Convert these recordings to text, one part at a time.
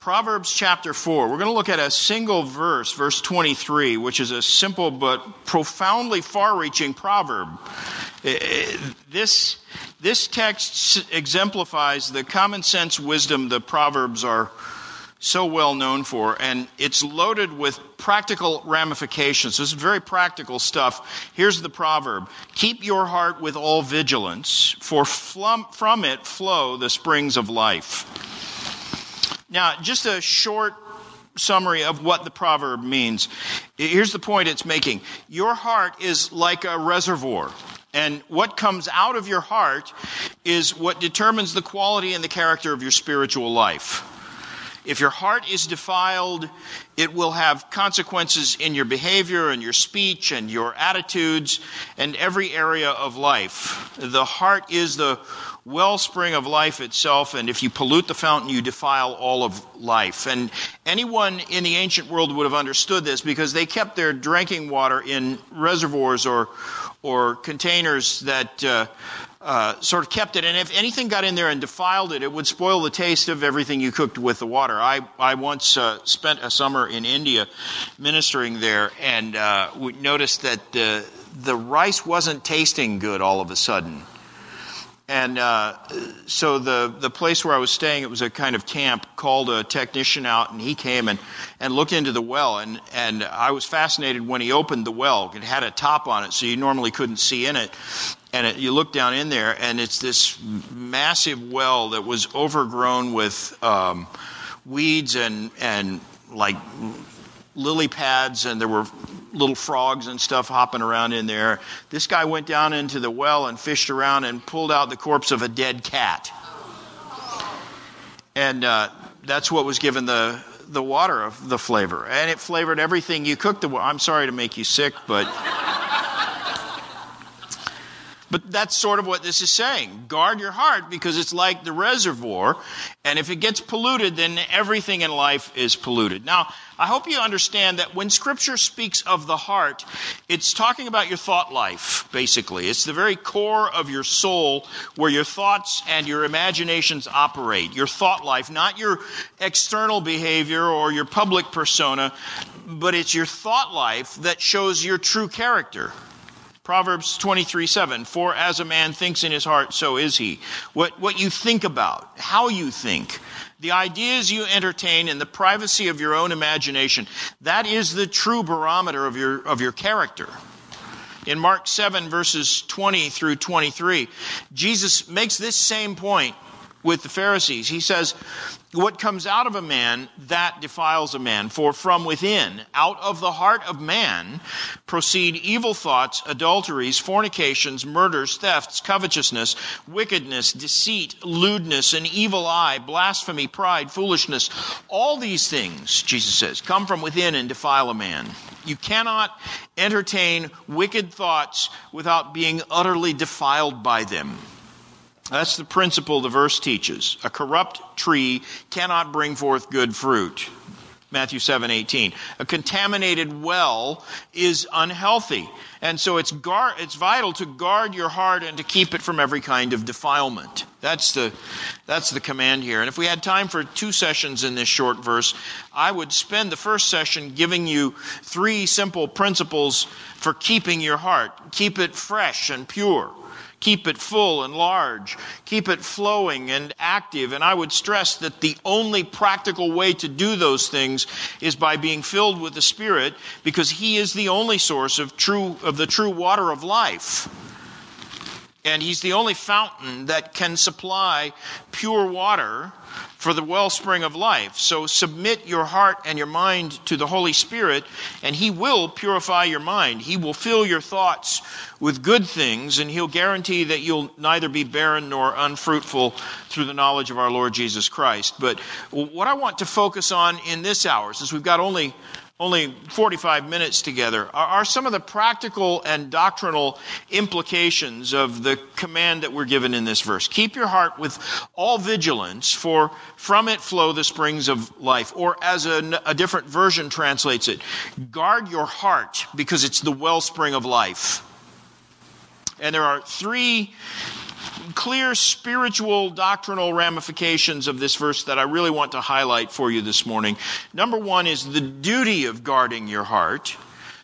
Proverbs chapter 4. We're going to look at a single verse, verse 23, which is a simple but profoundly far reaching proverb. This, this text exemplifies the common sense wisdom the Proverbs are so well known for, and it's loaded with practical ramifications. This is very practical stuff. Here's the proverb Keep your heart with all vigilance, for from it flow the springs of life. Now, just a short summary of what the proverb means. Here's the point it's making Your heart is like a reservoir. And what comes out of your heart is what determines the quality and the character of your spiritual life. If your heart is defiled, it will have consequences in your behavior and your speech and your attitudes and every area of life. The heart is the wellspring of life itself, and if you pollute the fountain, you defile all of life. And anyone in the ancient world would have understood this because they kept their drinking water in reservoirs or, or containers that uh, uh, sort of kept it. And if anything got in there and defiled it, it would spoil the taste of everything you cooked with the water. I, I once uh, spent a summer in India ministering there, and uh, we noticed that the, the rice wasn't tasting good all of a sudden. And uh, so the, the place where I was staying, it was a kind of camp, called a technician out, and he came and, and looked into the well. And, and I was fascinated when he opened the well. It had a top on it, so you normally couldn't see in it. And it, you look down in there, and it's this massive well that was overgrown with um, weeds and, and like lily pads, and there were little frogs and stuff hopping around in there. This guy went down into the well and fished around and pulled out the corpse of a dead cat. And uh, that's what was given the, the water of the flavor. And it flavored everything you cooked. The, I'm sorry to make you sick, but. But that's sort of what this is saying. Guard your heart because it's like the reservoir, and if it gets polluted, then everything in life is polluted. Now, I hope you understand that when Scripture speaks of the heart, it's talking about your thought life, basically. It's the very core of your soul where your thoughts and your imaginations operate. Your thought life, not your external behavior or your public persona, but it's your thought life that shows your true character. Proverbs 23 7. For as a man thinks in his heart, so is he. What, what you think about, how you think, the ideas you entertain in the privacy of your own imagination, that is the true barometer of your, of your character. In Mark 7, verses 20 through 23, Jesus makes this same point with the Pharisees. He says, What comes out of a man, that defiles a man. For from within, out of the heart of man, proceed evil thoughts, adulteries, fornications, murders, thefts, covetousness, wickedness, deceit, lewdness, an evil eye, blasphemy, pride, foolishness. All these things, Jesus says, come from within and defile a man. You cannot entertain wicked thoughts without being utterly defiled by them. That's the principle the verse teaches. A corrupt tree cannot bring forth good fruit. Matthew 7 18. A contaminated well is unhealthy. And so it's, it's vital to guard your heart and to keep it from every kind of defilement. That's the, that's the command here. And if we had time for two sessions in this short verse, I would spend the first session giving you three simple principles for keeping your heart. Keep it fresh and pure. Keep it full and large. Keep it flowing and active. And I would stress that the only practical way to do those things is by being filled with the Spirit because He is the only source of true, of the true water of life. And He's the only fountain that can supply pure water for the wellspring of life. So submit your heart and your mind to the Holy Spirit, and He will purify your mind. He will fill your thoughts with good things, and He'll guarantee that you'll neither be barren nor unfruitful through the knowledge of our Lord Jesus Christ. But what I want to focus on in this hour, since we've got only only 45 minutes together, are, some of the practical and doctrinal implications of the command that we're given in this verse. Keep your heart with all vigilance, for from it flow the springs of life. Or as a, a different version translates it, guard your heart because it's the wellspring of life. And there are three clear spiritual doctrinal ramifications of this verse that I really want to highlight for you this morning. Number one is the duty of guarding your heart.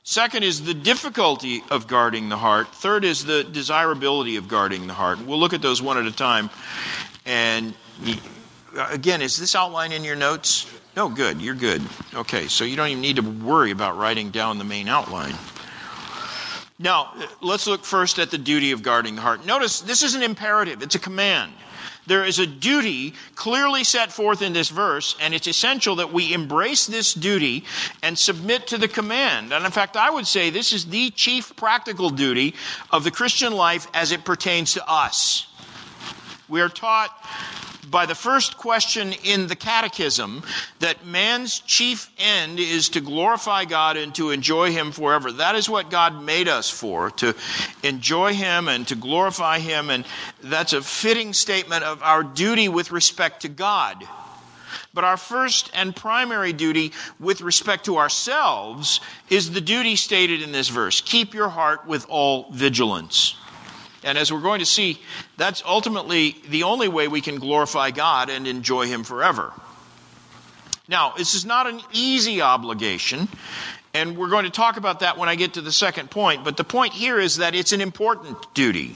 Second is the difficulty of guarding the heart. Third is the desirability of guarding the heart. We'll look at those one at a time. And again, is this outline in your notes? No, good. You're good. Okay, so you don't even need to worry about writing down the main outline. Now, let's look first at the duty of guarding the heart. Notice this is an imperative, it's a command. There is a duty clearly set forth in this verse, and it's essential that we embrace this duty and submit to the command. And in fact, I would say this is the chief practical duty of the Christian life as it pertains to us. We are taught by the first question in the Catechism that man's chief end is to glorify God and to enjoy Him forever. That is what God made us for, to enjoy Him and to glorify Him. And that's a fitting statement of our duty with respect to God. But our first and primary duty with respect to ourselves is the duty stated in this verse keep your heart with all vigilance. And as we're going to see, that's ultimately the only way we can glorify God and enjoy Him forever. Now, this is not an easy obligation, and we're going to talk about that when I get to the second point. But the point here is that it's an important duty.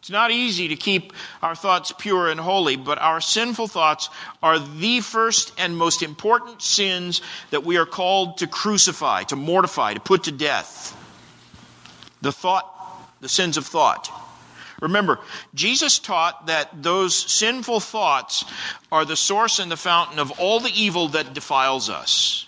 It's not easy to keep our thoughts pure and holy, but our sinful thoughts are the first and most important sins that we are called to crucify, to mortify, to put to death. The thought, the sins of thought. Remember, Jesus taught that those sinful thoughts are the source and the fountain of all the evil that defiles us.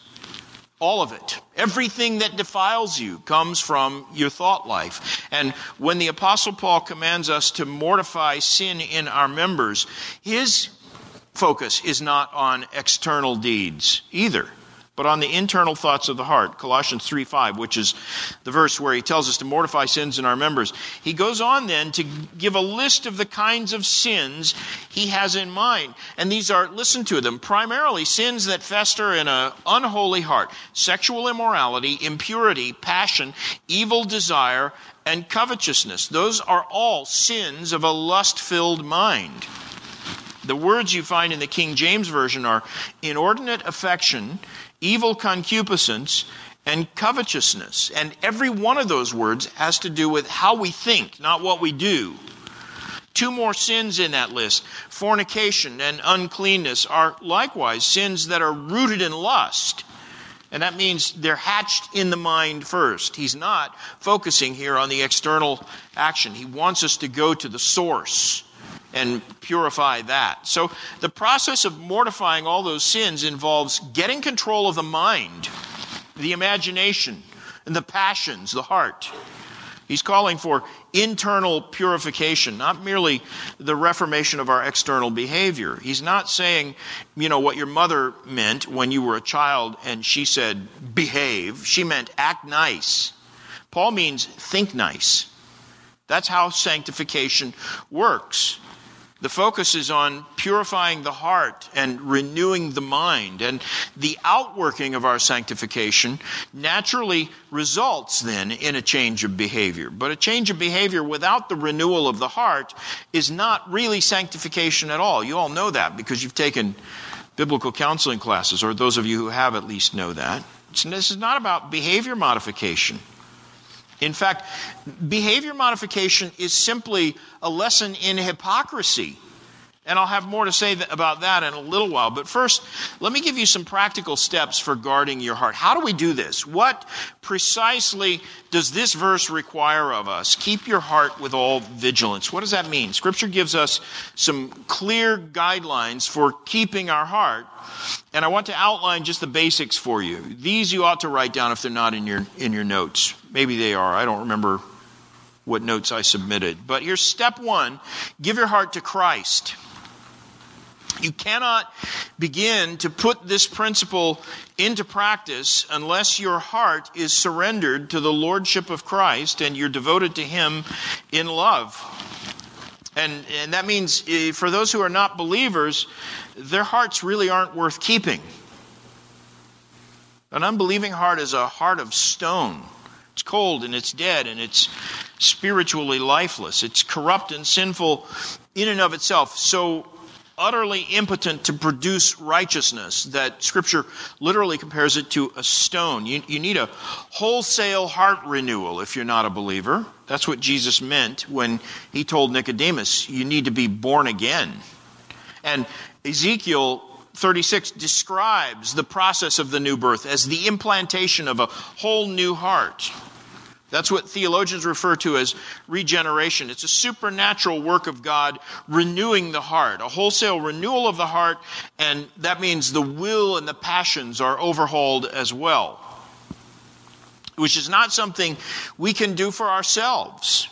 All of it. Everything that defiles you comes from your thought life. And when the Apostle Paul commands us to mortify sin in our members, his focus is not on external deeds either but on the internal thoughts of the heart. Colossians 3 5, which is the verse where he tells us to mortify sins in our members. He goes on then to give a list of the kinds of sins he has in mind. And these are, listen to them, primarily sins that fester in an unholy heart sexual immorality, impurity, passion, evil desire, and covetousness. Those are all sins of a lust filled mind. The words you find in the King James Version are inordinate affection, evil concupiscence, and covetousness. And every one of those words has to do with how we think, not what we do. Two more sins in that list fornication and uncleanness are likewise sins that are rooted in lust. And that means they're hatched in the mind first. He's not focusing here on the external action. He wants us to go to the source and purify that. So the process of mortifying all those sins involves getting control of the mind, the imagination, and the passions, the heart. He's calling for internal purification, not merely the reformation of our external behavior. He's not saying, you know, what your mother meant when you were a child and she said, behave. She meant act nice. Paul means think nice. That's how sanctification works. The focus is on purifying the heart and renewing the mind. And the outworking of our sanctification naturally results then in a change of behavior. But a change of behavior without the renewal of the heart is not really sanctification at all. You all know that because you've taken biblical counseling classes, or those of you who have at least know that. This is not about behavior modification. In fact, behavior modification is simply a lesson in hypocrisy. And I'll have more to say about that in a little while. But first, let me give you some practical steps for guarding your heart. How do we do this? What precisely does this verse require of us? Keep your heart with all vigilance. What does that mean? Scripture gives us some clear guidelines for keeping our heart. And I want to outline just the basics for you. These you ought to write down if they're not in your, in your notes. Maybe they are. I don't remember what notes I submitted. But here's step one give your heart to Christ. You cannot begin to put this principle into practice unless your heart is surrendered to the Lordship of Christ and you're devoted to Him in love. And, and that means eh, for those who are not believers, their hearts really aren't worth keeping. An unbelieving heart is a heart of stone. It's cold and it's dead and it's spiritually lifeless. It's corrupt and sinful in and of itself. So utterly impotent to produce righteousness that Scripture literally compares it to a stone. You, you need a wholesale heart renewal if you're not a believer. That's what Jesus meant when he told Nicodemus, you need to be born again. And Ezekiel 36 describes the process of the new birth as the implantation of a whole new heart. That's what theologians refer to as regeneration. It's a supernatural work of God renewing the heart, a wholesale renewal of the heart, and that means the will and the passions are overhauled as well, which is not something we can do for ourselves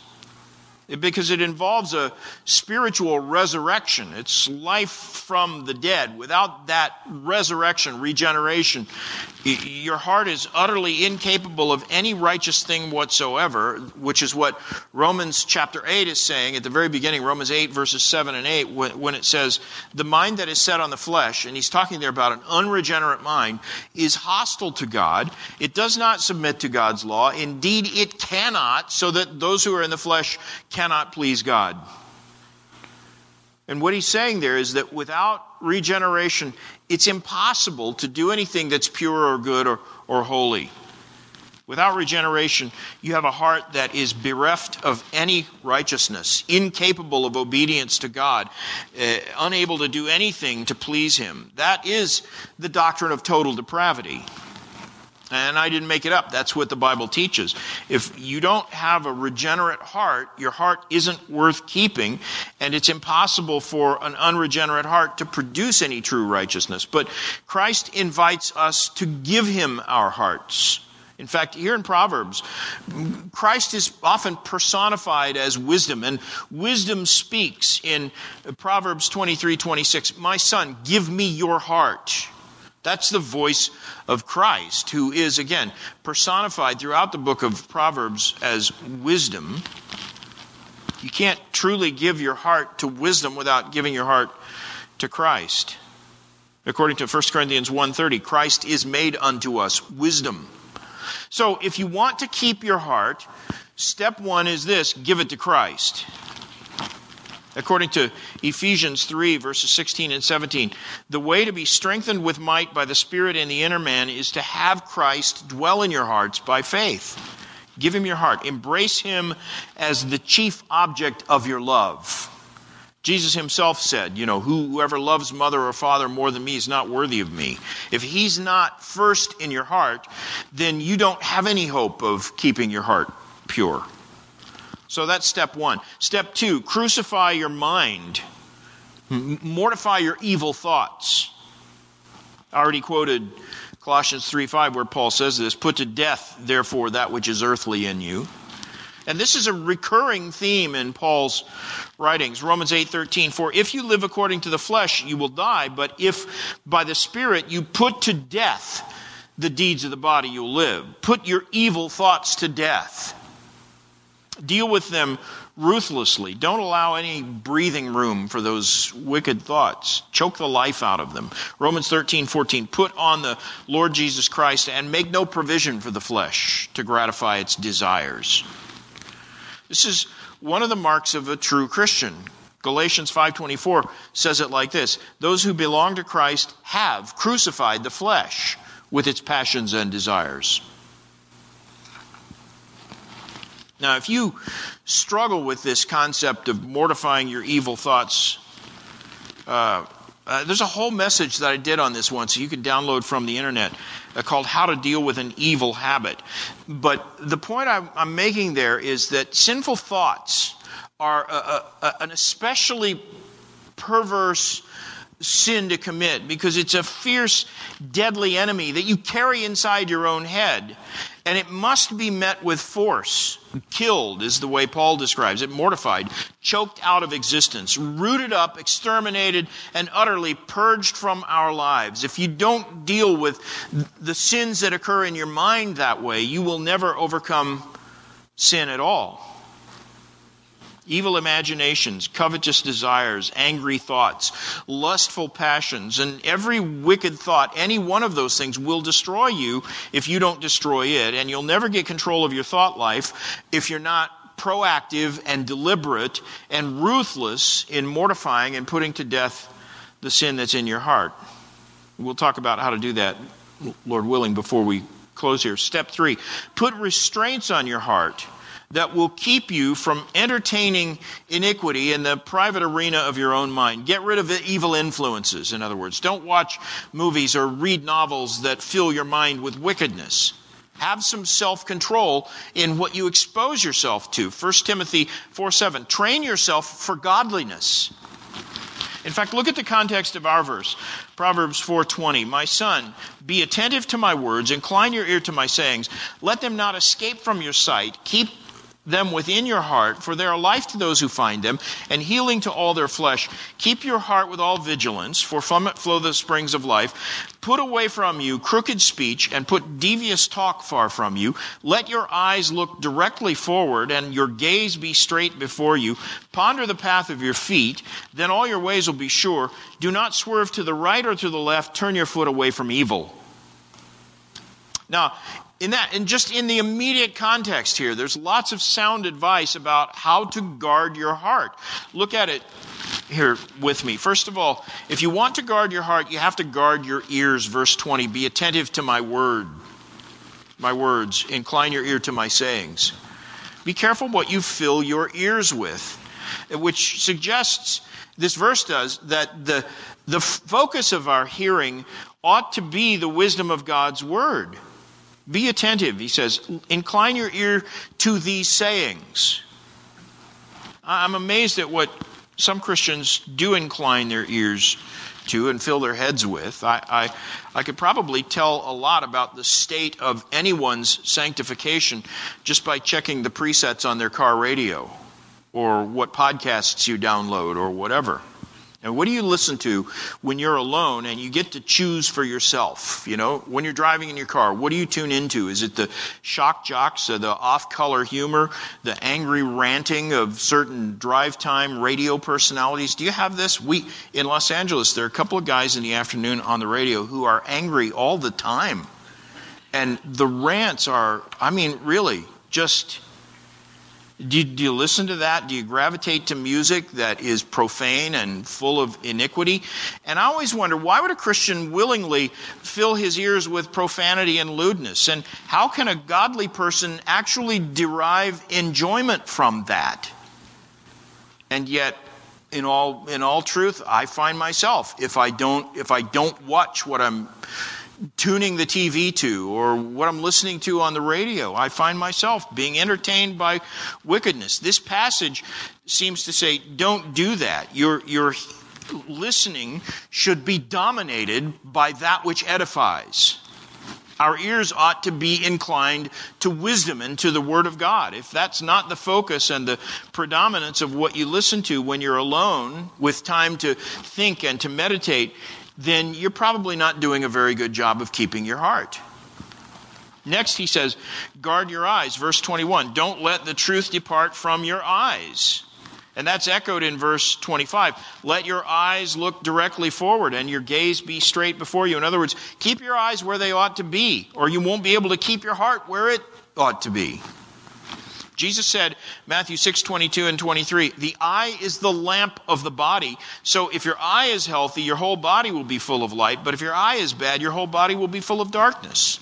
because it involves a spiritual resurrection. It's life from the dead. Without that resurrection, regeneration, your heart is utterly incapable of any righteous thing whatsoever, which is what Romans chapter 8 is saying at the very beginning, Romans 8, verses 7 and 8, when it says, The mind that is set on the flesh, and he's talking there about an unregenerate mind, is hostile to God. It does not submit to God's law. Indeed, it cannot, so that those who are in the flesh cannot please God. And what he's saying there is that without regeneration, it's impossible to do anything that's pure or good or, or holy. Without regeneration, you have a heart that is bereft of any righteousness, incapable of obedience to God, uh, unable to do anything to please Him. That is the doctrine of total depravity. And I didn't make it up. That's what the Bible teaches. If you don't have a regenerate heart, your heart isn't worth keeping, and it's impossible for an unregenerate heart to produce any true righteousness. But Christ invites us to give him our hearts. In fact, here in Proverbs, Christ is often personified as wisdom, and wisdom speaks in Proverbs 23 26. My son, give me your heart. That's the voice of Christ, who is, again, personified throughout the book of Proverbs as wisdom. You can't truly give your heart to wisdom without giving your heart to Christ. According to 1 Corinthians 1:30, Christ is made unto us wisdom. So, if you want to keep your heart, step 1 is this, give it to Christ. According to Ephesians 3, verses 16 and 17, the way to be strengthened with might by the Spirit in the inner man is to have Christ dwell in your hearts by faith. Give him your heart. Embrace him as the chief object of your love. Jesus himself said, you know, whoever loves mother or father more than me is not worthy of me. If he's not first in your heart, then you don't have any hope of keeping your heart pure. So that's step one. Step two, crucify your mind, mortify your evil thoughts. I already quoted Colossians 3 5, where Paul says this Put to death, therefore, that which is earthly in you. And this is a recurring theme in Paul's writings. Romans 8:13 For if you live according to the flesh you will die but if by the spirit you put to death the deeds of the body you'll live. Put your evil thoughts to death. Deal with them ruthlessly. Don't allow any breathing room for those wicked thoughts. Choke the life out of them. Romans 13, 14. Put on the Lord Jesus Christ and make no provision for the flesh to gratify its desires. This is one of the marks of a true Christian. Galatians 5:24 says it like this: Those who belong to Christ have crucified the flesh with its passions and desires. Now, if you struggle with this concept of mortifying your evil thoughts, uh, uh, there's a whole message that I did on this so you can download from the internet uh, called How to Deal with an Evil Habit. But the point I'm, I'm making there is that sinful thoughts are a, a, an especially perverse sin to commit because it's a fierce, deadly enemy that you carry inside your own head. And it must be met with force. Killed is the way Paul describes it, mortified, choked out of existence, rooted up, exterminated, and utterly purged from our lives. If you don't deal with the sins that occur in your mind that way, you will never overcome sin at all. Evil imaginations, covetous desires, angry thoughts, lustful passions, and every wicked thought, any one of those things will destroy you if you don't destroy it. And you'll never get control of your thought life if you're not proactive and deliberate and ruthless in mortifying and putting to death the sin that's in your heart. We'll talk about how to do that, Lord willing, before we close here. Step three put restraints on your heart that will keep you from entertaining iniquity in the private arena of your own mind. Get rid of the evil influences, in other words. Don't watch movies or read novels that fill your mind with wickedness. Have some self control in what you expose yourself to. 1 Timothy 4 7. Train yourself for godliness. In fact, look at the context of our verse. Proverbs 4:20. My son, be attentive to my words, incline your ear to my sayings. Let them not escape from your sight. Keep them within your heart, for they are life to those who find them, and healing to all their flesh. Keep your heart with all vigilance, for from it flow the springs of life. Put away from you crooked speech, and put devious talk far from you. Let your eyes look directly forward, and your gaze be straight before you. Ponder the path of your feet, then all your ways will be sure. Do not swerve to the right or to the left. Turn your foot away from evil. Now, in that, and just in the immediate context here, there's lots of sound advice about how to guard your heart. Look at it here with me. First of all, if you want to guard your heart, you have to guard your ears. Verse 20 Be attentive to my word, my words, incline your ear to my sayings. Be careful what you fill your ears with, which suggests, this verse does, that the, the focus of our hearing ought to be the wisdom of God's word. Be attentive, he says. Incline your ear to these sayings. I'm amazed at what some Christians do incline their ears to and fill their heads with. I, I, I, could probably tell a lot about the state of anyone's sanctification just by checking the presets on their car radio or what podcasts you download or whatever. And what do you listen to when you're alone and you get to choose for yourself? You know, when you're driving in your car, what do you tune into? Is it the shock jocks, the off color humor, the angry ranting of certain drive time radio personalities? Do you have this? We, in Los Angeles, there are a couple of guys in the afternoon on the radio who are angry all the time. And the rants are, I mean, really, just do you, do you, listen to that? Do you gravitate to music that is profane and full of iniquity? And I always wonder why would a Christian willingly fill his ears with profanity and lewdness? And how can a godly person actually derive enjoyment from that? And yet, in all in all truth, I find myself if I don't if I don't watch what I'm tuning the TV to or what I'm listening to on the radio. I find myself being entertained by wickedness. This passage seems to say, don't do that. Your, your listening should be dominated by that which edifies. Our ears ought to be inclined to wisdom and to the Word of God. If that's not the focus and the predominance of what you listen to when you're alone with time to think and to meditate, then you're probably not doing a very good job of keeping your heart. Next, he says, guard your eyes. Verse 21 Don't let the truth depart from your eyes. And that's echoed in verse 25. Let your eyes look directly forward and your gaze be straight before you. In other words, keep your eyes where they ought to be, or you won't be able to keep your heart where it ought to be. Jesus said, Matthew 6, 22 and 23, the eye is the lamp of the body. So if your eye is healthy, your whole body will be full of light. But if your eye is bad, your whole body will be full of darkness.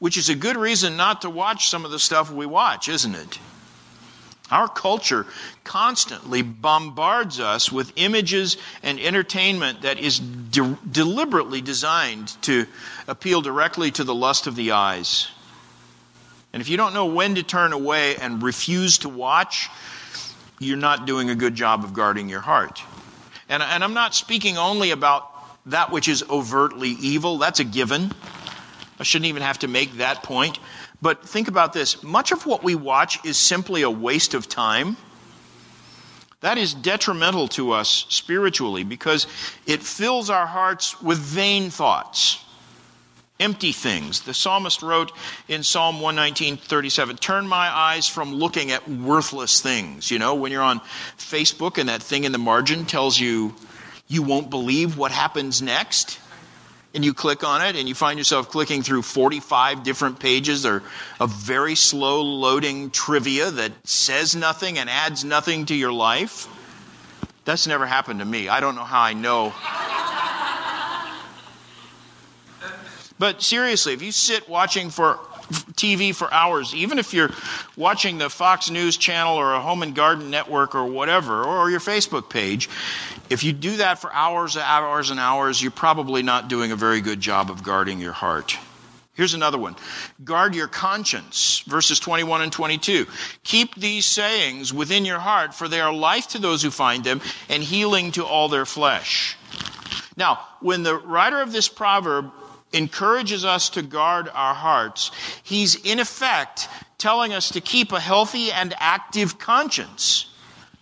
Which is a good reason not to watch some of the stuff we watch, isn't it? Our culture constantly bombards us with images and entertainment that is de- deliberately designed to appeal directly to the lust of the eyes. And if you don't know when to turn away and refuse to watch, you're not doing a good job of guarding your heart. And, and I'm not speaking only about that which is overtly evil, that's a given. I shouldn't even have to make that point. But think about this much of what we watch is simply a waste of time. That is detrimental to us spiritually because it fills our hearts with vain thoughts empty things. The psalmist wrote in Psalm 119:37, "Turn my eyes from looking at worthless things." You know, when you're on Facebook and that thing in the margin tells you you won't believe what happens next, and you click on it and you find yourself clicking through 45 different pages or of very slow loading trivia that says nothing and adds nothing to your life. That's never happened to me. I don't know how I know But seriously, if you sit watching for TV for hours, even if you're watching the Fox News channel or a Home and Garden Network or whatever, or your Facebook page, if you do that for hours and hours and hours, you're probably not doing a very good job of guarding your heart. Here's another one. Guard your conscience. Verses 21 and 22. Keep these sayings within your heart, for they are life to those who find them and healing to all their flesh. Now, when the writer of this proverb encourages us to guard our hearts, he's in effect telling us to keep a healthy and active conscience.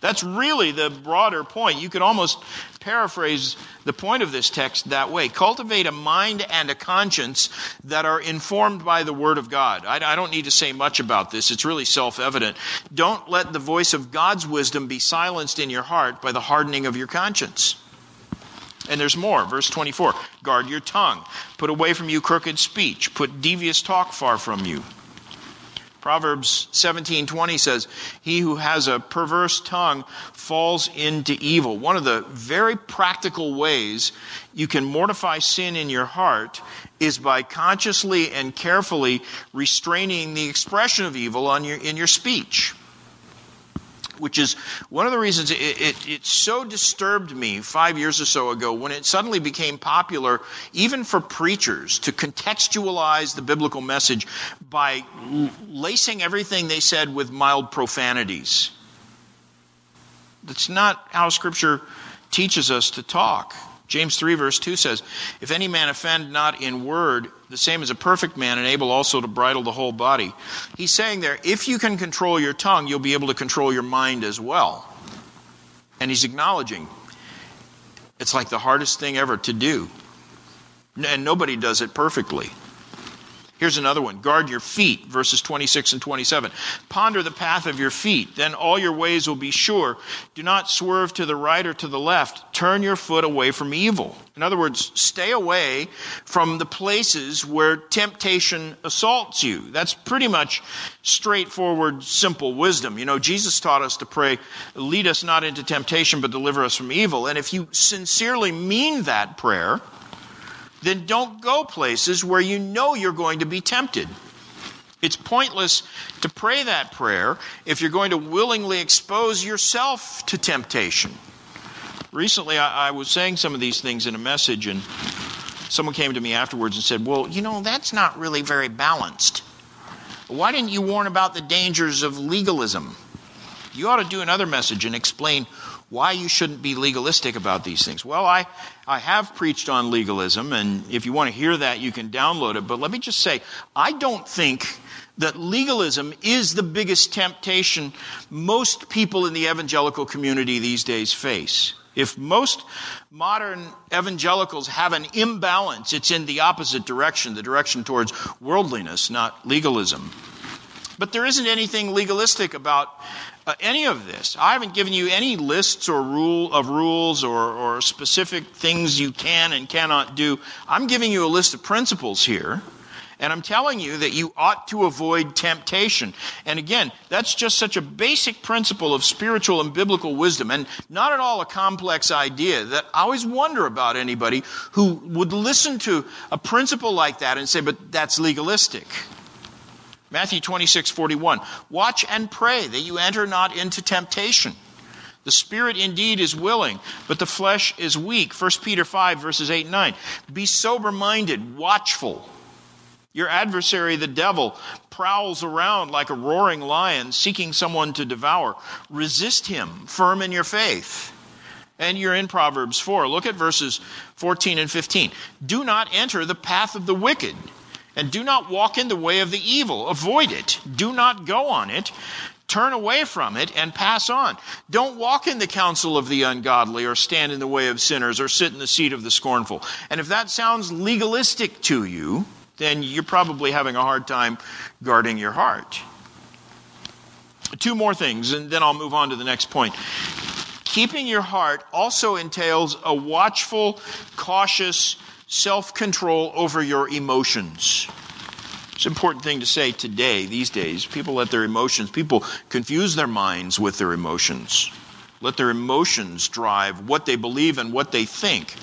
That's really the broader point. You could almost paraphrase the point of this text that way. Cultivate a mind and a conscience that are informed by the Word of God. I, I don't need to say much about this, it's really self evident. Don't let the voice of God's wisdom be silenced in your heart by the hardening of your conscience. And there's more. Verse 24 Guard your tongue. Put away from you crooked speech. Put devious talk far from you. Proverbs 17:20 says, "He who has a perverse tongue falls into evil." One of the very practical ways you can mortify sin in your heart is by consciously and carefully restraining the expression of evil on your, in your speech which is one of the reasons it, it, it, so disturbed me five years or so ago when it suddenly became popular, even for preachers, to contextualize the biblical message by lacing everything they said with mild profanities. That's not how Scripture teaches us to talk. James 3, verse 2 says, If any man offend not in word, the same as a perfect man, and able also to bridle the whole body. He's saying there, if you can control your tongue, you'll be able to control your mind as well. And he's acknowledging it's like the hardest thing ever to do. And nobody does it perfectly. Here's another one. Guard your feet, verses 26 and 27. Ponder the path of your feet, then all your ways will be sure. Do not swerve to the right or to the left. Turn your foot away from evil. In other words, stay away from the places where temptation assaults you. That's pretty much straightforward, simple wisdom. You know, Jesus taught us to pray, lead us not into temptation, but deliver us from evil. And if you sincerely mean that prayer, then don't go places where you know you're going to be tempted. It's pointless to pray that prayer if you're going to willingly expose yourself to temptation. Recently, I, I, was saying some of these things in a message, and someone came to me afterwards and said, Well, you know, that's not really very balanced. Why didn't you warn about the dangers of legalism? You ought to do another message and explain why you shouldn't be legalistic about these things. Well, I, I have preached on legalism, and if you want to hear that, you can download it. But let me just say, I don't think that legalism is the biggest temptation most people in the evangelical community these days face. If most modern evangelicals have an imbalance, it's in the opposite direction, the direction towards worldliness, not legalism. But there isn't anything legalistic about uh, any of this. I haven't given you any lists or rule of rules or, or specific things you can and cannot do. I'm giving you a list of principles here. And I'm telling you that you ought to avoid temptation. And again, that's just such a basic principle of spiritual and biblical wisdom, and not at all a complex idea that I always wonder about anybody who would listen to a principle like that and say, but that's legalistic. Matthew 26, 41. Watch and pray that you enter not into temptation. The spirit indeed is willing, but the flesh is weak. 1 Peter 5, verses 8 and 9. Be sober minded, watchful. Your adversary, the devil, prowls around like a roaring lion, seeking someone to devour. Resist him, firm in your faith. And you're in Proverbs 4. Look at verses 14 and 15. Do not enter the path of the wicked and do not walk in the way of the evil. Avoid it. Do not go on it. Turn away from it and pass on. Don't walk in the counsel of the ungodly or stand in the way of sinners or sit in the seat of the scornful. And if that sounds legalistic to you, then you're probably having a hard time guarding your heart. Two more things, and then I'll move on to the next point. Keeping your heart also entails a watchful, cautious self control over your emotions. It's an important thing to say today, these days. People let their emotions, people confuse their minds with their emotions. Let their emotions drive what they believe and what they think.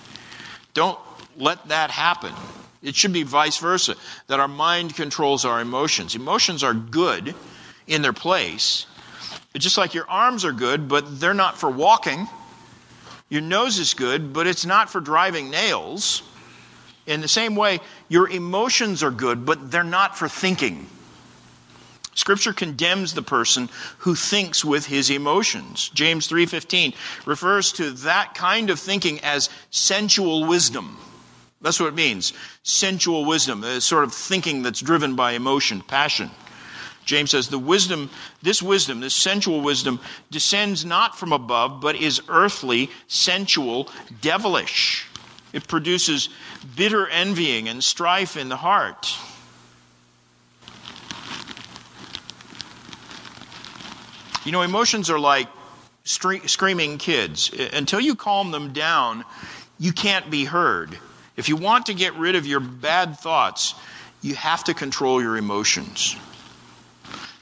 Don't let that happen. It should be vice versa, that our mind controls our emotions. Emotions are good in their place, just like your arms are good, but they're not for walking. Your nose is good, but it's not for driving nails. In the same way, your emotions are good, but they're not for thinking. Scripture condemns the person who thinks with his emotions. James 3:15 refers to that kind of thinking as sensual wisdom. That's what it means. Sensual wisdom, a sort of thinking that's driven by emotion, passion. James says the wisdom, this wisdom, this sensual wisdom descends not from above, but is earthly, sensual, devilish. It produces bitter envying and strife in the heart. You know, emotions are like screaming kids. Until you calm them down, you can't be heard. If you want to get rid of your bad thoughts, you have to control your emotions.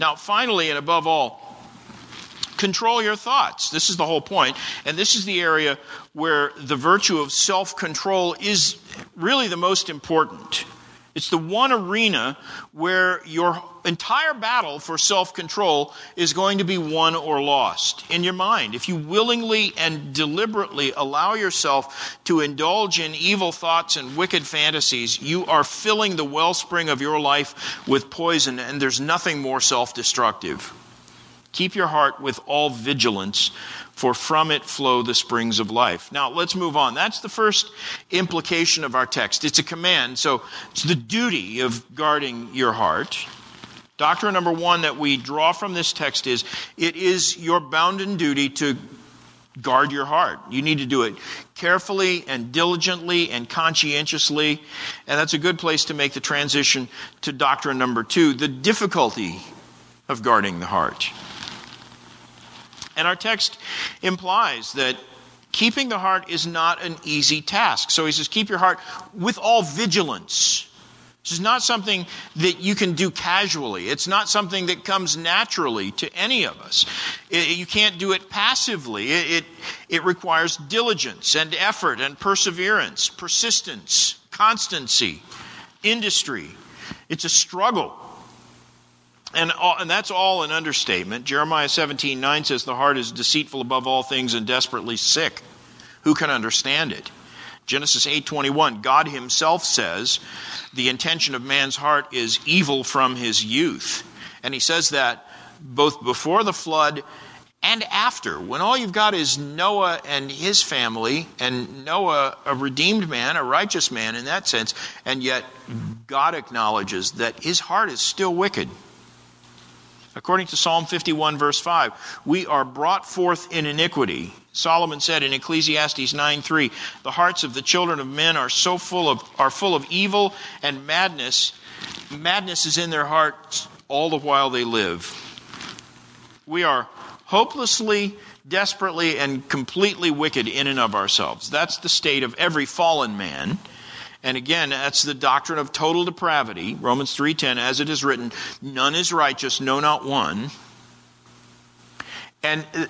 Now, finally, and above all, control your thoughts. This is the whole point. And this is the area where the virtue of self control is really the most important. It's the one arena where your entire battle for self control is going to be won or lost in your mind. If you willingly and deliberately allow yourself to indulge in evil thoughts and wicked fantasies, you are filling the wellspring of your life with poison, and there's nothing more self destructive. Keep your heart with all vigilance, for from it flow the springs of life. Now, let's move on. That's the first implication of our text. It's a command, so it's the duty of guarding your heart. Doctrine number one that we draw from this text is it is your bounden duty to guard your heart. You need to do it carefully and diligently and conscientiously. And that's a good place to make the transition to doctrine number two the difficulty of guarding the heart. And our text implies that keeping the heart is not an easy task. So he says, keep your heart with all vigilance. This is not something that you can do casually. It's not something that comes naturally to any of us. It, you can't do it passively. It, it, it requires diligence and effort and perseverance, persistence, constancy, industry. It's a struggle. And, all, and that's all an understatement. Jeremiah 17 9 says, The heart is deceitful above all things and desperately sick. Who can understand it? Genesis 8:21 God himself says the intention of man's heart is evil from his youth. And he says that both before the flood and after when all you've got is Noah and his family and Noah a redeemed man, a righteous man in that sense, and yet God acknowledges that his heart is still wicked. According to Psalm 51, verse 5, we are brought forth in iniquity. Solomon said in Ecclesiastes 9 3, the hearts of the children of men are so full of are full of evil and madness. Madness is in their hearts all the while they live. We are hopelessly, desperately, and completely wicked in and of ourselves. That's the state of every fallen man. And again, that's the doctrine of total depravity. Romans 3:10 as it is written, none is righteous, no not one. And uh,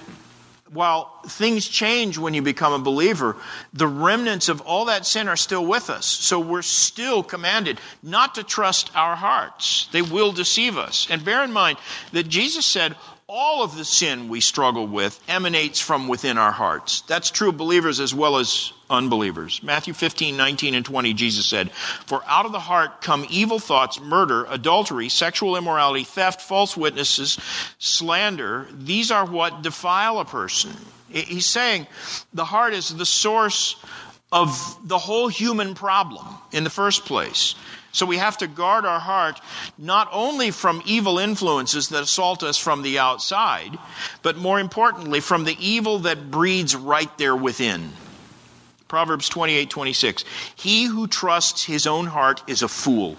while things change when you become a believer, the remnants of all that sin are still with us. So we're still commanded not to trust our hearts. They will deceive us. And bear in mind that Jesus said, all of the sin we struggle with emanates from within our hearts. That's true of believers as well as unbelievers. Matthew 15, 19, and 20, Jesus said, For out of the heart come evil thoughts, murder, adultery, sexual immorality, theft, false witnesses, slander. These are what defile a person. He's saying the heart is the source of the whole human problem in the first place. So we have to guard our heart not only from evil influences that assault us from the outside, but more importantly, from the evil that breeds right there within. Proverbs 28 26. He who trusts his own heart is a fool,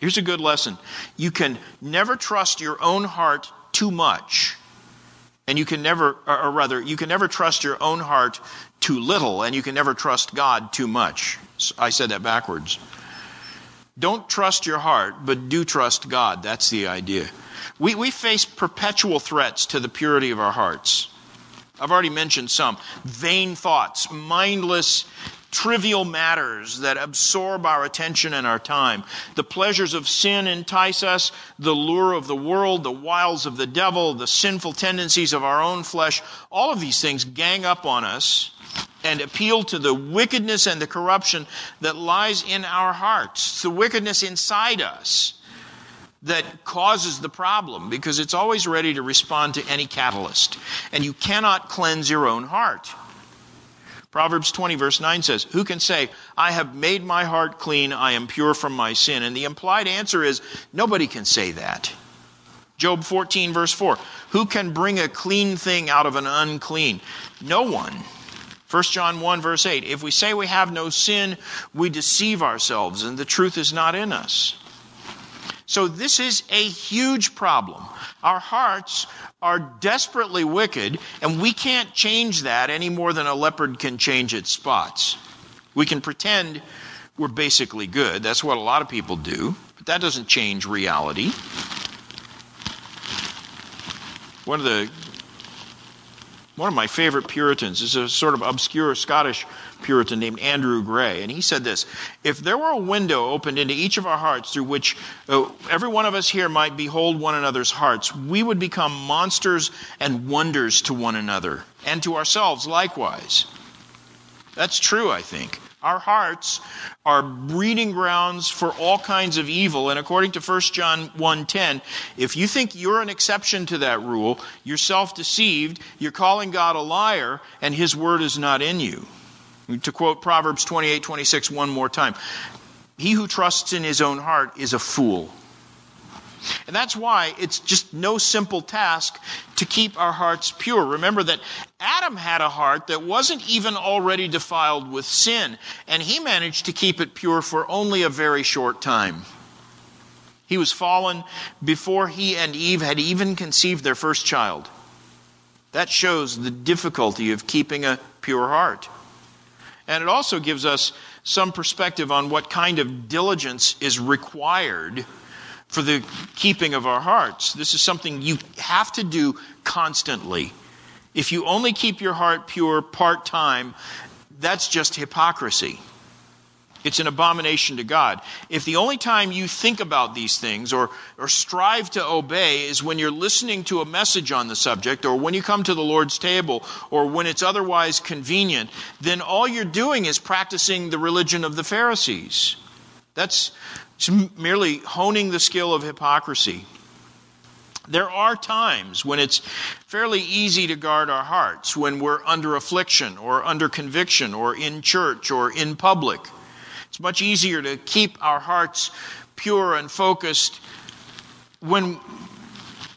Here's a good lesson. You can never trust your own heart too much. And you can never, or rather, you can never trust your own heart too little, and you can never trust God too much. I said that backwards. Don't trust your heart, but do trust God. That's the idea. We, we face perpetual threats to the purity of our hearts. I've already mentioned some. Vain thoughts, mindless, trivial matters that absorb our attention and our time. The pleasures of sin entice us, the lure of the world, the wiles of the devil, the sinful tendencies of our own flesh. All of these things gang up on us and appeal to the wickedness and the corruption that lies in our hearts, the wickedness inside us that causes the problem because it's always ready to respond to any catalyst. And you cannot cleanse your own heart. Proverbs 20, verse 9 says, Who can say, I have made my heart clean, I am pure from my sin? And the implied answer is, nobody can say that. Job 14, verse 4, Who can bring a clean thing out of an unclean? No one. 1 John 1, verse 8, If we say we have no sin, we deceive ourselves, and the truth is not in us. So this is a huge problem. Our hearts are desperately wicked, and we can't change that any more than a leopard can change its spots. We can pretend we're basically good. That's what a lot of people do, but that doesn't change reality. One of the one of my favorite Puritans is a sort of obscure Scottish Puritan named Andrew Gray. And he said this If there were a window opened into each of our hearts through which uh, every one of us here might behold one another's hearts, we would become monsters and wonders to one another and to ourselves likewise. That's true, I think. Our hearts are breeding grounds for all kinds of evil. And according to 1 John 1:10, if you think you're an exception to that rule, you're self-deceived, you're calling God a liar, and his word is not in you. To quote Proverbs 28:26 one more time, he who trusts in his own heart is a fool. And that's why it's just no simple task to keep our hearts pure. Remember that Adam had a heart that wasn't even already defiled with sin, and he managed to keep it pure for only a very short time. He was fallen before he and Eve had even conceived their first child. That shows the difficulty of keeping a pure heart. And it also gives us some perspective on what kind of diligence is required for the keeping of our hearts. This is something you have to do constantly. If you only keep your heart pure part time, that's just hypocrisy. It's an abomination to God. If the only time you think about these things or, or strive to obey is when you're listening to a message on the subject or when you come to the Lord's table or when it's otherwise convenient, then all you're doing is practicing the religion of the Pharisees. That's merely honing the skill of hypocrisy. There are times when it's fairly easy to guard our hearts, when we're under affliction or under conviction or in church or in public. It's much easier to keep our hearts pure and focused when,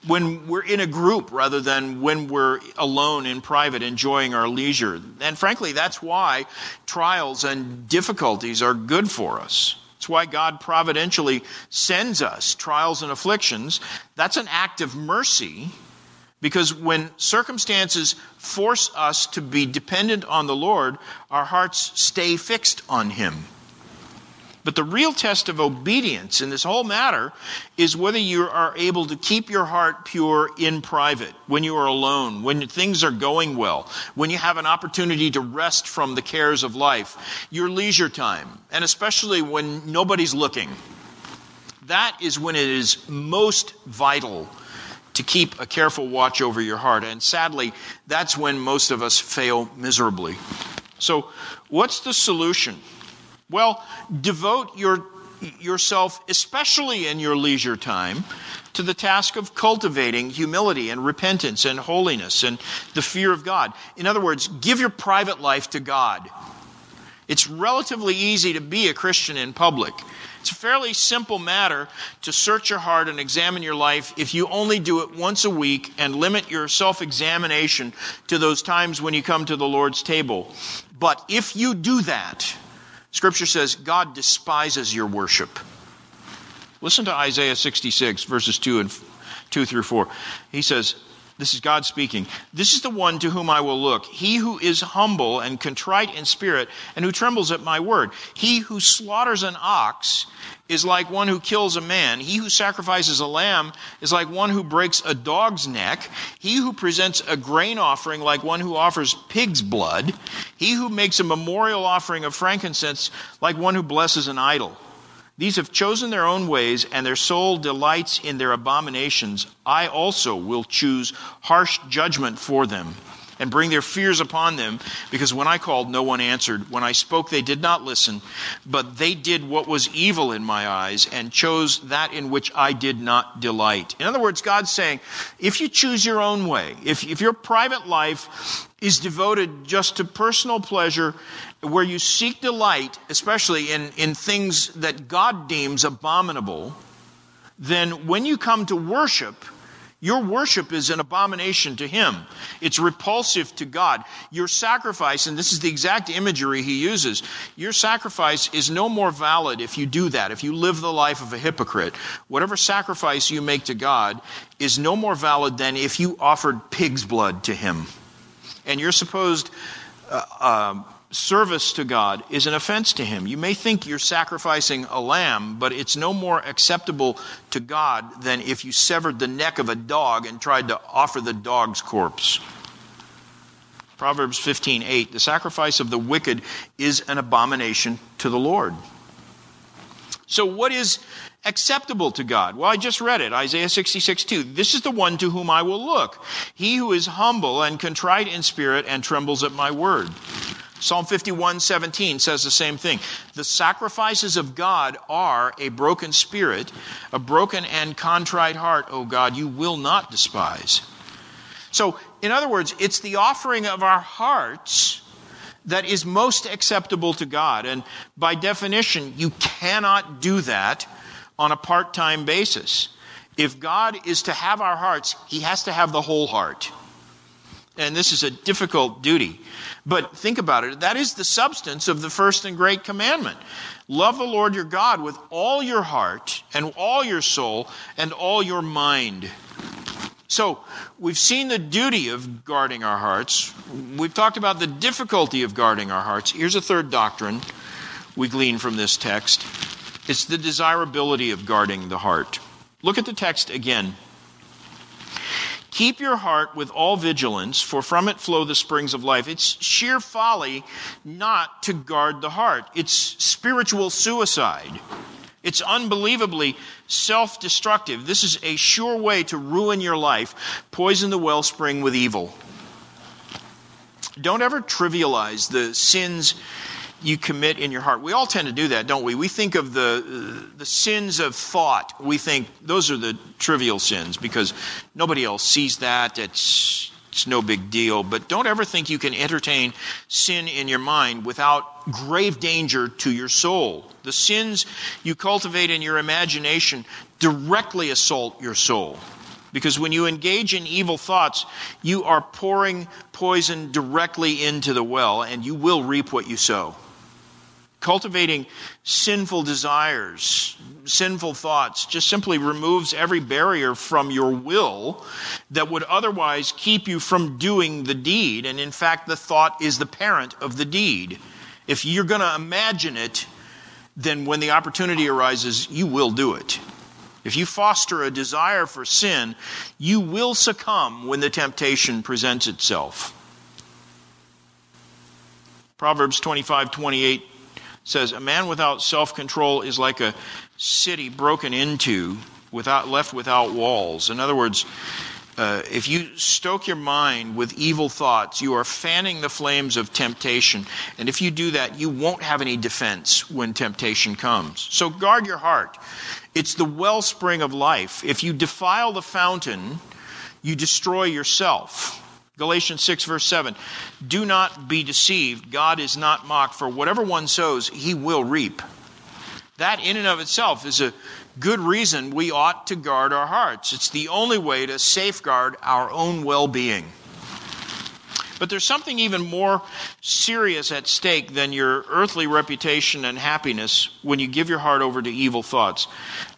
when we're in a group rather than when we're alone in private enjoying our leisure. And frankly, that's why trials and difficulties are good for us. It's why God providentially sends us trials and afflictions. That's an act of mercy because when circumstances force us to be dependent on the Lord, our hearts stay fixed on Him. But the real test of obedience in this whole matter is whether you are able to keep your heart pure in private, when you are alone, when things are going well, when you have an opportunity to rest from the cares of life, your leisure time, and especially when nobody's looking. That is when it is most vital to keep a careful watch over your heart. And sadly, that's when most of us fail miserably. So, what's the solution? Well, devote your, yourself, especially in your leisure time, to the task of cultivating humility and repentance and holiness and the fear of God. In other words, give your private life to God. It's relatively easy to be a Christian in public. It's a fairly simple matter to search your heart and examine your life if you only do it once a week and limit your self examination to those times when you come to the Lord's table. But if you do that, Scripture says God despises your worship. Listen to Isaiah 66, verses 2 and 2 through 4. He says, this is God speaking. This is the one to whom I will look. He who is humble and contrite in spirit and who trembles at my word. He who slaughters an ox is like one who kills a man. He who sacrifices a lamb is like one who breaks a dog's neck. He who presents a grain offering like one who offers pig's blood. He who makes a memorial offering of frankincense like one who blesses an idol. These have chosen their own ways, and their soul delights in their abominations. I also will choose harsh judgment for them and bring their fears upon them, because when I called, no one answered. When I spoke, they did not listen, but they did what was evil in my eyes and chose that in which I did not delight. In other words, God's saying, if you choose your own way, if, if your private life is devoted just to personal pleasure where you seek delight, especially in, in things that God deems abominable, then when you come to worship, your worship is an abomination to Him. It's repulsive to God. Your sacrifice, and this is the exact imagery He uses, your sacrifice is no more valid if you do that, if you live the life of a hypocrite. Whatever sacrifice you make to God is no more valid than if you offered pig's blood to Him. And your supposed uh, uh, service to God is an offense to Him. You may think you're sacrificing a lamb, but it's no more acceptable to God than if you severed the neck of a dog and tried to offer the dog's corpse. Proverbs 15:8 The sacrifice of the wicked is an abomination to the Lord. So what is acceptable to God? Well, I just read it, Isaiah 66 2. This is the one to whom I will look. He who is humble and contrite in spirit and trembles at my word. Psalm 51 17 says the same thing. The sacrifices of God are a broken spirit, a broken and contrite heart, O God, you will not despise. So, in other words, it's the offering of our hearts that is most acceptable to God. And by definition, you cannot do that on a part time basis. If God is to have our hearts, He has to have the whole heart. And this is a difficult duty. But think about it. That is the substance of the first and great commandment. Love the Lord your God with all your heart and all your soul and all your mind. So, we've seen the duty of guarding our hearts. We've talked about the difficulty of guarding our hearts. Here's a third doctrine we glean from this text it's the desirability of guarding the heart. Look at the text again. Keep your heart with all vigilance, for from it flow the springs of life. It's sheer folly not to guard the heart. It's spiritual suicide. It's unbelievably self destructive. This is a sure way to ruin your life, poison the wellspring with evil. Don't ever trivialize the sins you commit in your heart. We all tend to do that, don't we? We think of the the sins of thought. We think those are the trivial sins because nobody else sees that. It's it's no big deal. But don't ever think you can entertain sin in your mind without grave danger to your soul. The sins you cultivate in your imagination directly assault your soul. Because when you engage in evil thoughts, you are pouring poison directly into the well, and you will reap what you sow. Cultivating sinful desires, sinful thoughts, just simply removes every barrier from your will that would otherwise keep you from doing the deed. And in fact, the thought is the parent of the deed. If you're going to imagine it, then when the opportunity arises, you will do it. If you foster a desire for sin, you will succumb when the temptation presents itself. Proverbs 25 28 says, A man without self control is like a city broken into, without, left without walls. In other words, uh, if you stoke your mind with evil thoughts, you are fanning the flames of temptation. And if you do that, you won't have any defense when temptation comes. So guard your heart. It's the wellspring of life. If you defile the fountain, you destroy yourself. Galatians 6, verse 7. Do not be deceived. God is not mocked, for whatever one sows, he will reap. That, in and of itself, is a good reason we ought to guard our hearts. It's the only way to safeguard our own well being. But there's something even more serious at stake than your earthly reputation and happiness when you give your heart over to evil thoughts.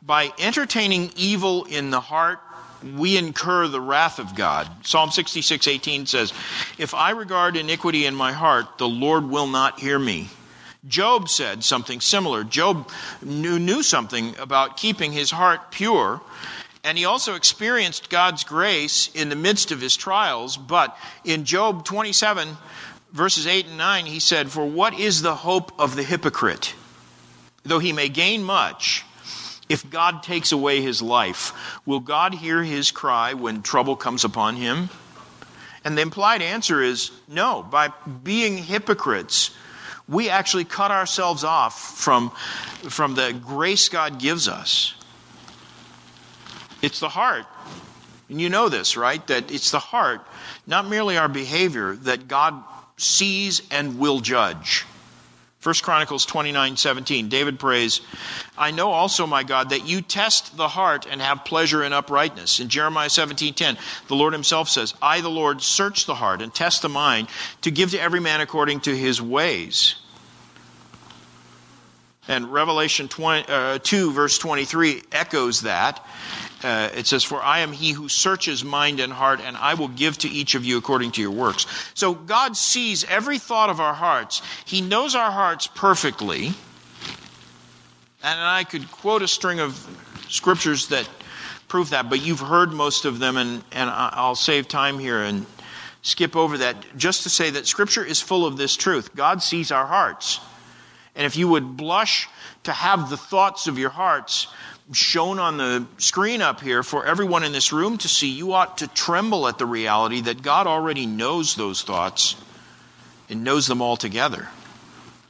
By entertaining evil in the heart, we incur the wrath of God. Psalm 66:18 says, "If I regard iniquity in my heart, the Lord will not hear me." Job said something similar. Job knew, knew something about keeping his heart pure, and he also experienced God's grace in the midst of his trials. But in Job 27, verses 8 and 9, he said, For what is the hope of the hypocrite? Though he may gain much, if God takes away his life, will God hear his cry when trouble comes upon him? And the implied answer is no. By being hypocrites, we actually cut ourselves off from, from the grace God gives us. It's the heart. And you know this, right? That it's the heart, not merely our behavior, that God sees and will judge. 1 Chronicles 29 17, David prays, I know also, my God, that you test the heart and have pleasure in uprightness. In Jeremiah 17 10, the Lord himself says, I, the Lord, search the heart and test the mind to give to every man according to his ways. And Revelation 20, uh, 2, verse 23, echoes that. Uh, it says, For I am he who searches mind and heart, and I will give to each of you according to your works. So God sees every thought of our hearts. He knows our hearts perfectly. And I could quote a string of scriptures that prove that, but you've heard most of them, and, and I'll save time here and skip over that just to say that Scripture is full of this truth. God sees our hearts. And if you would blush to have the thoughts of your hearts shown on the screen up here for everyone in this room to see, you ought to tremble at the reality that God already knows those thoughts and knows them all together.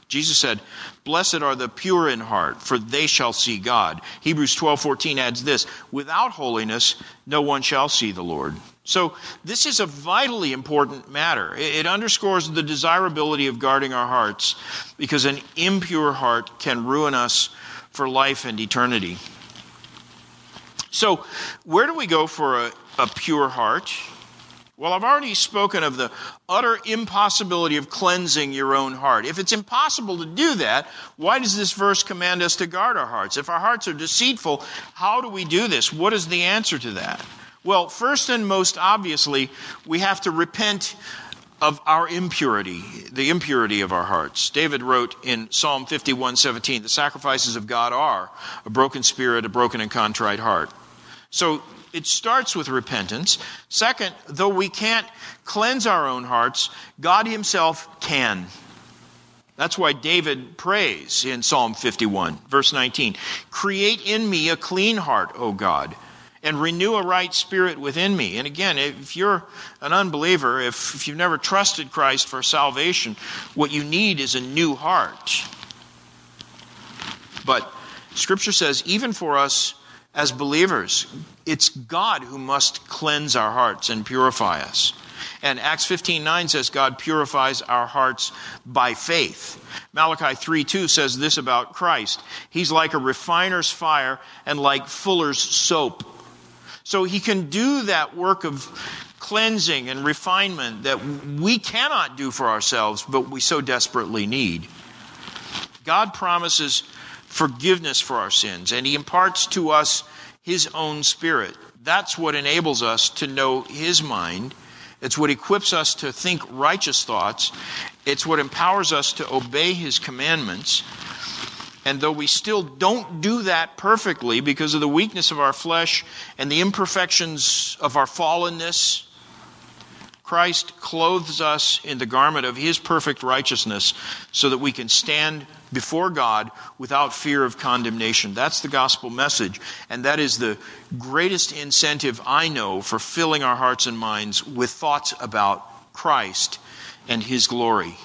Jesus said, Blessed are the pure in heart, for they shall see God. Hebrews 12:14 adds this, without holiness no one shall see the Lord. So this is a vitally important matter. It underscores the desirability of guarding our hearts because an impure heart can ruin us for life and eternity. So, where do we go for a, a pure heart? Well, I've already spoken of the utter impossibility of cleansing your own heart. If it's impossible to do that, why does this verse command us to guard our hearts? If our hearts are deceitful, how do we do this? What is the answer to that? Well, first and most obviously, we have to repent of our impurity, the impurity of our hearts. David wrote in Psalm 51:17, "The sacrifices of God are a broken spirit, a broken and contrite heart." So it starts with repentance. Second, though we can't cleanse our own hearts, God himself can. That's why David prays in Psalm 51, verse 19, "Create in me a clean heart, O God." and renew a right spirit within me. And again, if you're an unbeliever, if, if you've never trusted Christ for salvation, what you need is a new heart. But Scripture says, even for us as believers, it's God who must cleanse our hearts and purify us. And Acts 15:9 says God purifies our hearts by faith. Malachi 3:2 says this about Christ. He's like a refiner's fire and like fuller's soap. So he can do that work of cleansing and refinement that we cannot do for ourselves, but we so desperately need. God promises forgiveness for our sins, and he imparts to us his own spirit. That's what enables us to know his mind. It's what equips us to think righteous thoughts. It's what empowers us to obey his commandments. And though we still don't do that perfectly because of the weakness of our flesh and the imperfections of our fallenness, Christ clothes us in the garment of his perfect righteousness so that we can stand before God without fear of condemnation. That's the gospel message. And that is the greatest incentive I know for filling our hearts and minds with thoughts about Christ and his glory.